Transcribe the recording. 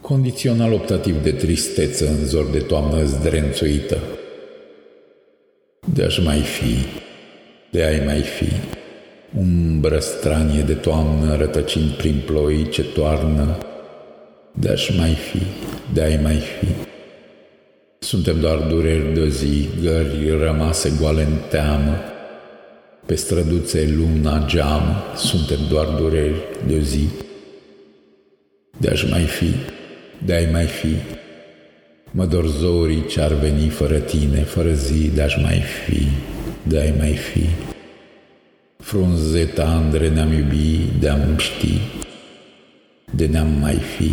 Condițional optativ de tristeță în zor de toamnă zdrențuită. De-aș mai fi, de ai mai fi, umbră stranie de toamnă rătăcind prin ploi ce toarnă, de-aș mai fi, de ai mai fi. Suntem doar dureri de zi, gări rămase goale în teamă, pe străduțe luna geamă, suntem doar dureri de zi. De-aș mai fi, de-ai mai fi, mă dor zorii ce-ar veni fără tine, fără zi, de-aș mai fi, de-ai mai fi. Frunze tandre ne-am iubit, de-am ști, de ne-am mai fi.